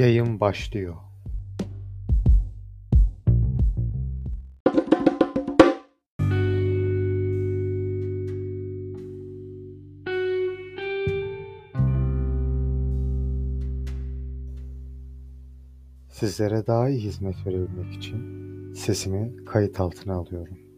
Yayın başlıyor. Sizlere daha iyi hizmet verebilmek için sesimi kayıt altına alıyorum.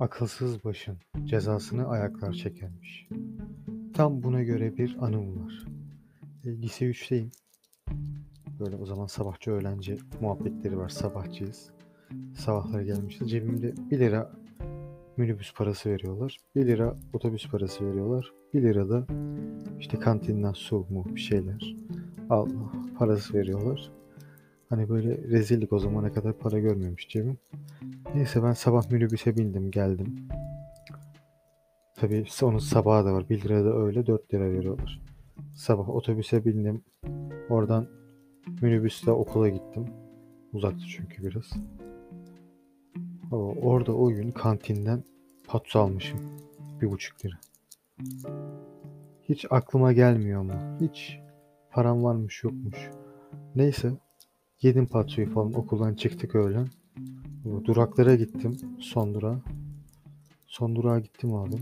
Akılsız başın cezasını ayaklar çekermiş. Tam buna göre bir anım var. E, lise 3'teyim. Böyle o zaman sabahçı öğlenci muhabbetleri var. Sabahçıyız. Sabahları gelmişti. Cebimde 1 lira minibüs parası veriyorlar. 1 lira otobüs parası veriyorlar. 1 lira da işte kantinden su mu bir şeyler al parası veriyorlar. Hani böyle rezillik o zamana kadar para görmemiş cebim. Neyse ben sabah minibüse bindim geldim. Tabii onun sabahı da var. 1 lira da öyle 4 lira veriyorlar. Sabah otobüse bindim. Oradan minibüste okula gittim. Uzaktı çünkü biraz. Orada o gün kantinden patso almışım. Bir buçuk lira. Hiç aklıma gelmiyor ama. Hiç param varmış yokmuş. Neyse. Yedim patsoyu falan okuldan çıktık öğlen. Duraklara gittim. Son durağa. Son durağa gittim abi.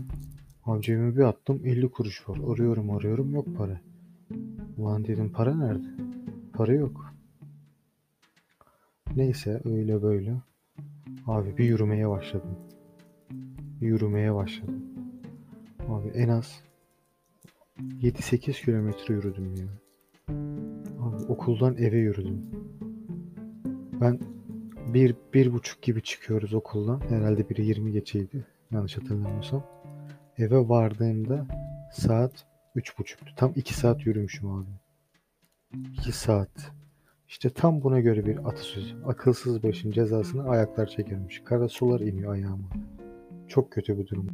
Abi cebime bir attım 50 kuruş var. Arıyorum arıyorum yok para. Ulan dedim para nerede? Para yok. Neyse öyle böyle. Abi bir yürümeye başladım. Bir yürümeye başladım. Abi en az 7-8 kilometre yürüdüm ya. Abi okuldan eve yürüdüm. Ben bir, bir buçuk gibi çıkıyoruz okuldan. Herhalde biri 20 geçeydi. Yanlış hatırlamıyorsam. Eve vardığımda saat üç buçuktu. Tam iki saat yürümüşüm abi. İki saat. İşte tam buna göre bir atasözü. Akılsız başın cezasını ayaklar çekermiş. Kara sular iniyor ayağıma. Çok kötü bir durum.